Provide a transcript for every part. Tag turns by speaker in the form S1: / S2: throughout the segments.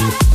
S1: MUZIEK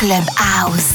S2: Club House.